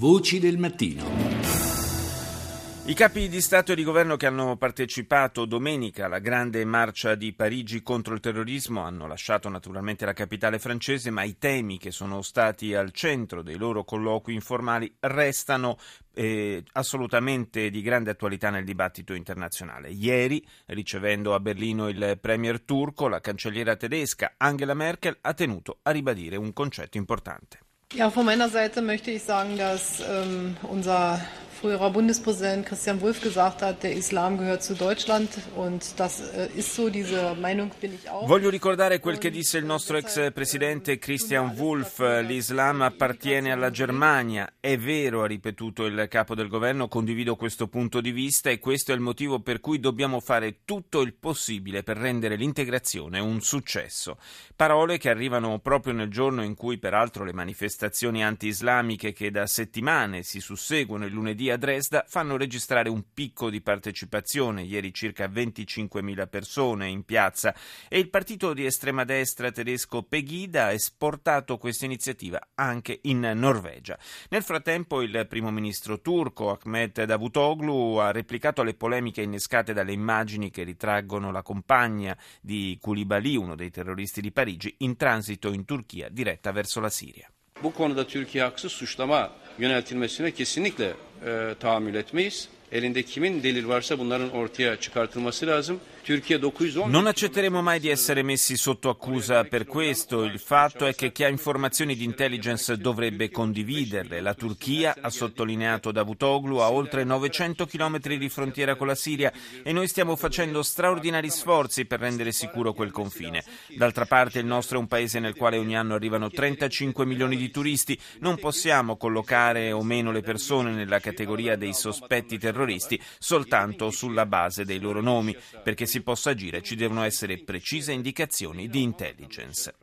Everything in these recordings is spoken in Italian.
Voci del mattino. I capi di Stato e di governo che hanno partecipato domenica alla grande marcia di Parigi contro il terrorismo hanno lasciato naturalmente la capitale francese, ma i temi che sono stati al centro dei loro colloqui informali restano eh, assolutamente di grande attualità nel dibattito internazionale. Ieri, ricevendo a Berlino il premier turco, la cancelliera tedesca Angela Merkel ha tenuto a ribadire un concetto importante. Ja, von meiner Seite möchte ich sagen, dass ähm, unser früherer Bundespräsident Christian Wulff gesagt hat, der Islam gehört zu Deutschland und das äh, ist so, diese Meinung bin ich auch. Voglio ricordare quel che disse il nostro ex presidente Christian Wulff, l'Islam appartiene alla Germania, è vero, ha ripetuto il capo del governo, condivido questo punto di vista e questo è il motivo per cui dobbiamo fare tutto il possibile per rendere l'integrazione un successo. Parole che arrivano proprio nel giorno in cui peraltro le manifestazioni anti-islamiche che da settimane si susseguono il lunedì a Dresda fanno registrare un picco di partecipazione, ieri circa 25.000 persone in piazza e il partito di estrema destra tedesco Pegida ha esportato questa iniziativa anche in Norvegia. Nel frattempo il primo ministro turco Ahmet Davutoglu ha replicato alle polemiche innescate dalle immagini che ritraggono la compagna di Koulibaly, uno dei terroristi di Parigi, in transito in Turchia diretta verso la Siria. Bu konuda Türkiye haksız suçlama yöneltilmesine kesinlikle e, tahammül etmeyiz. Elinde kimin delil varsa bunların ortaya çıkartılması lazım. Non accetteremo mai di essere messi sotto accusa per questo. Il fatto è che chi ha informazioni di intelligence dovrebbe condividerle. La Turchia, ha sottolineato Davutoglu, ha oltre 900 km di frontiera con la Siria e noi stiamo facendo straordinari sforzi per rendere sicuro quel confine. D'altra parte il nostro è un paese nel quale ogni anno arrivano 35 milioni di turisti. Non possiamo collocare o meno le persone nella categoria dei sospetti terroristi soltanto sulla base dei loro nomi, perché si possa agire ci devono essere precise indicazioni di intelligence.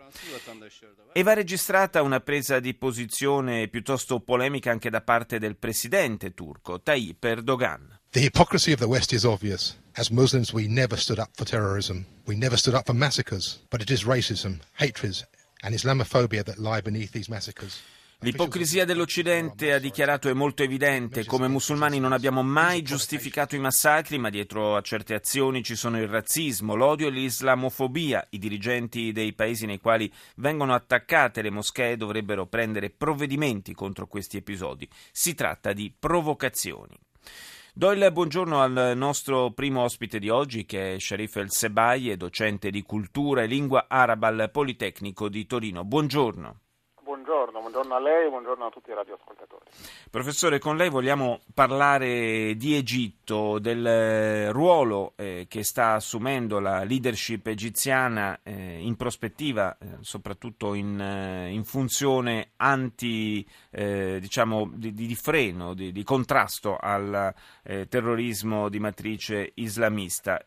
E va registrata una presa di posizione piuttosto polemica anche da parte del presidente turco, Tayyip Erdogan. The hypocrisy of the West is obvious. As Muslims, we never stood up for terrorism. We never stood up for massacres. But it is racism, hatred, and Islamophobia that lie beneath these massacres. L'ipocrisia dell'Occidente, ha dichiarato, è molto evidente. Come musulmani non abbiamo mai giustificato i massacri, ma dietro a certe azioni ci sono il razzismo, l'odio e l'islamofobia. I dirigenti dei paesi nei quali vengono attaccate le moschee dovrebbero prendere provvedimenti contro questi episodi. Si tratta di provocazioni. Do il buongiorno al nostro primo ospite di oggi, che è Sharif El Sebai, docente di cultura e lingua araba al Politecnico di Torino. Buongiorno buongiorno a lei e buongiorno a tutti i radioascoltatori. Professore, con lei vogliamo parlare di Egitto, del ruolo eh, che sta assumendo la leadership egiziana eh, in prospettiva, eh, soprattutto in, eh, in, funzione anti, eh, diciamo, di, di, freno, di, di contrasto al eh, terrorismo di matrice islamista.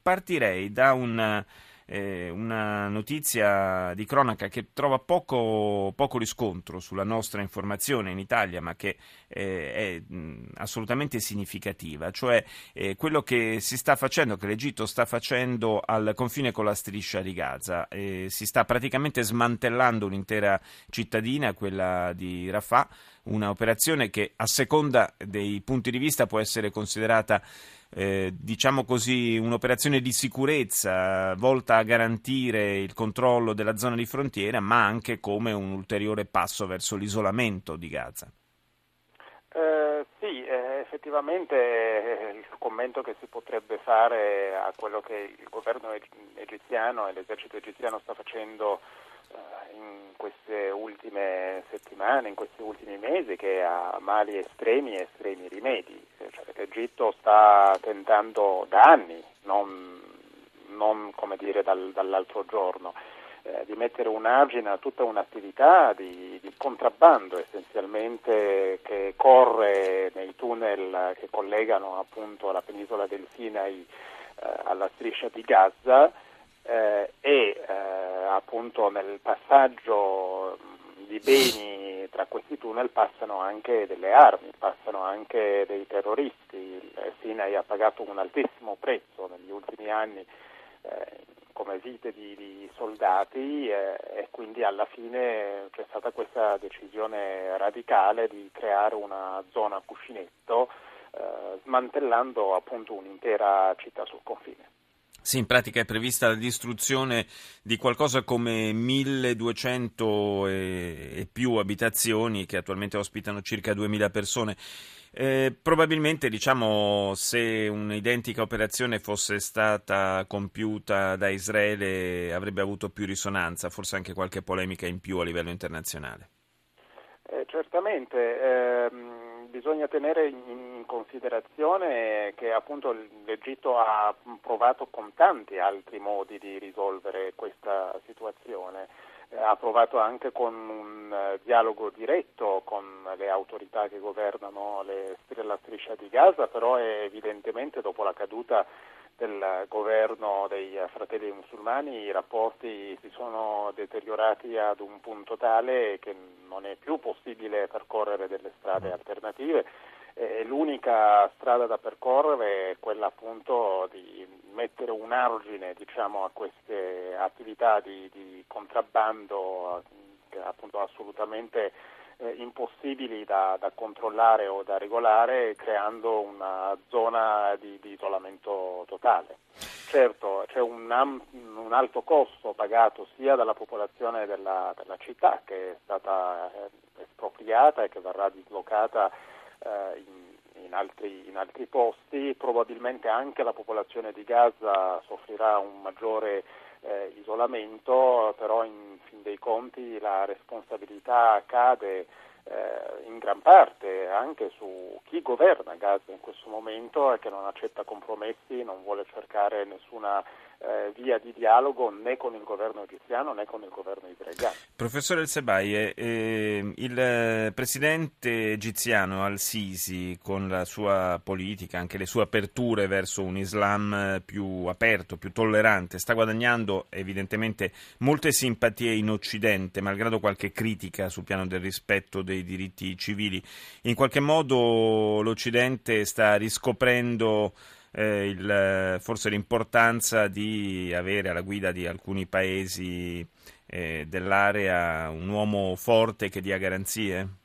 partirei da un eh, una notizia di cronaca che trova poco, poco, riscontro sulla nostra informazione in Italia, ma che eh, è mh, assolutamente significativa, cioè eh, quello che si sta facendo, che l'Egitto sta facendo al confine con la striscia di Gaza. si sta praticamente smantellando un'intera cittadina, quella di Rafah, una operazione che a seconda dei punti di vista può essere considerata eh, diciamo così, un'operazione di sicurezza volta a garantire il controllo della zona di frontiera, ma anche come un ulteriore passo verso l'isolamento di Gaza. Eh, sì, eh, effettivamente eh, il commento che si potrebbe fare a quello che il governo egiziano e l'esercito egiziano sta facendo in queste ultime settimane, in questi ultimi mesi, che ha mali estremi e estremi rimedi. Eh, cioè, L'Egitto sta tentando da anni, non, non come dire dal, dall'altro giorno, eh, di mettere un argine a tutta un'attività di, di, contrabbando essenzialmente che corre nei tunnel che collegano appunto la penisola del Sinai eh, alla striscia di Gaza eh, e eh, appunto nel passaggio di beni tra questi tunnel passano anche delle armi, passano anche dei terroristi. Il Sinai ha pagato un altissimo prezzo negli ultimi anni eh, come vite di, di soldati eh, e quindi alla fine c'è stata questa decisione radicale di creare una zona cuscinetto eh, smantellando appunto un'intera città sul confine. Sì, in pratica è prevista la distruzione di qualcosa come 1200 e, più abitazioni che attualmente ospitano circa 2000 persone. Eh, probabilmente, diciamo, se un'identica operazione fosse stata compiuta da Israele avrebbe avuto più risonanza, forse anche qualche polemica in più a livello internazionale. Eh, certamente. Ehm bisogna tenere in considerazione che appunto l'Egitto ha provato con tanti altri modi di risolvere questa situazione. Eh, ha provato anche con un uh, dialogo diretto con le autorità che governano le, la striscia di Gaza, però evidentemente dopo la caduta del governo dei fratelli musulmani i rapporti si sono deteriorati ad un punto tale che non è più possibile percorrere delle strade alternative. E l'unica strada da percorrere è quella appunto di mettere un argine diciamo, a queste attività di, di contrabbando appunto assolutamente eh, impossibili da, da, controllare o da regolare creando una zona di, di isolamento totale. Certo c'è un, un, alto costo pagato sia dalla popolazione della, della città che è stata eh, espropriata e che verrà dislocata eh, in, in, altri, in altri posti, probabilmente anche la popolazione di Gaza soffrirà un maggiore eh, isolamento, però in fin dei conti la responsabilità cade eh, in gran parte anche su chi governa Gaza in questo momento e che non accetta compromessi, non vuole cercare nessuna eh, via di dialogo né con il governo egiziano né con il governo israeliano. Professore El Sebaie, eh, il presidente egiziano Al-Sisi con la sua politica, anche le sue aperture verso un Islam più aperto, più tollerante, sta guadagnando evidentemente molte simpatie in Occidente, malgrado qualche critica sul piano del rispetto dei diritti civili. In qualche modo l'Occidente sta riscoprendo eh, il, forse l'importanza di avere alla guida di alcuni paesi eh, dell'area un uomo forte che dia garanzie?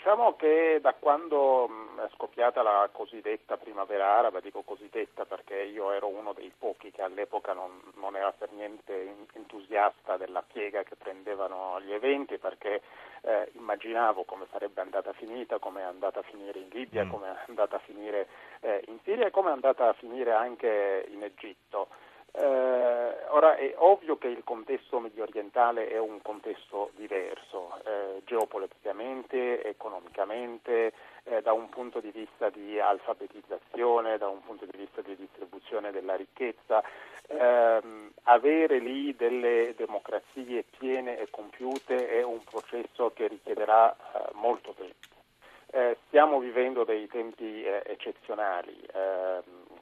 Diciamo che da quando è scoppiata la cosiddetta primavera araba, dico cosiddetta perché io ero uno dei pochi che all'epoca non, non era per niente entusiasta della piega che prendevano gli eventi perché eh, immaginavo come sarebbe andata finita, come è andata a finire in Libia, mm. come è andata a finire eh, in Siria e come è andata a finire anche in Egitto. Eh, ora è ovvio che il contesto medio orientale è un contesto diverso, eh, geopoliticamente, economicamente, eh, da un punto di vista di alfabetizzazione, da un punto di vista di distribuzione della ricchezza. Ehm, avere lì delle democrazie piene e compiute è un processo che richiederà eh, molto tempo. Eh, stiamo vivendo dei tempi eh, eccezionali.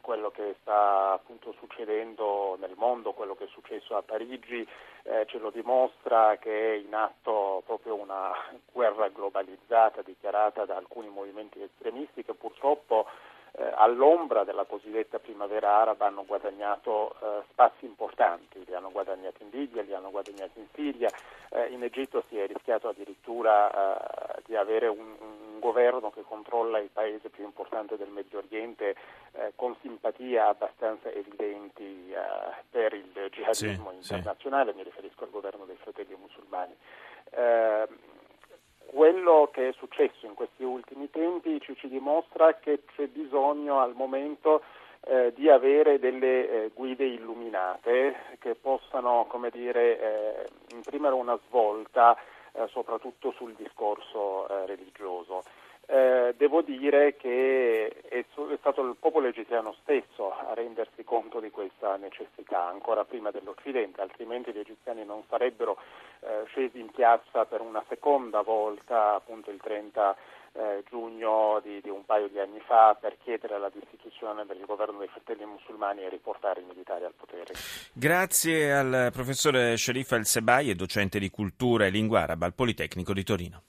Quello che sta appunto succedendo nel mondo, quello che è successo a Parigi eh, ce lo dimostra che è in atto proprio una guerra globalizzata dichiarata da alcuni movimenti estremisti che purtroppo eh, all'ombra della cosiddetta primavera araba hanno guadagnato eh, spazi importanti, li hanno guadagnati in Libia, li hanno guadagnati in Siria, eh, in Egitto si è rischiato addirittura eh, di avere un, un, governo che controlla il paese più importante del Medio Oriente eh, con simpatia abbastanza evidenti eh, per il jihadismo sì, internazionale, sì. mi riferisco al governo dei fratelli musulmani quello che è successo in questi ultimi tempi ci, ci dimostra che c'è bisogno al momento eh, di avere delle eh, guide illuminate che possano come dire, eh, imprimere una svolta eh, soprattutto sul discorso eh, religioso. Eh, devo dire che è, è, stato il popolo egiziano stesso a rendersi conto di questa necessità, ancora prima dell'Occidente, altrimenti gli egiziani non sarebbero eh, scesi in piazza per una seconda volta, appunto il 30 eh, giugno di, di, un paio di anni fa, per chiedere la destituzione del governo dei fratelli musulmani e riportare i militari al potere. Grazie al professore Sharif El Sebai, docente di cultura e lingua araba al Politecnico di Torino.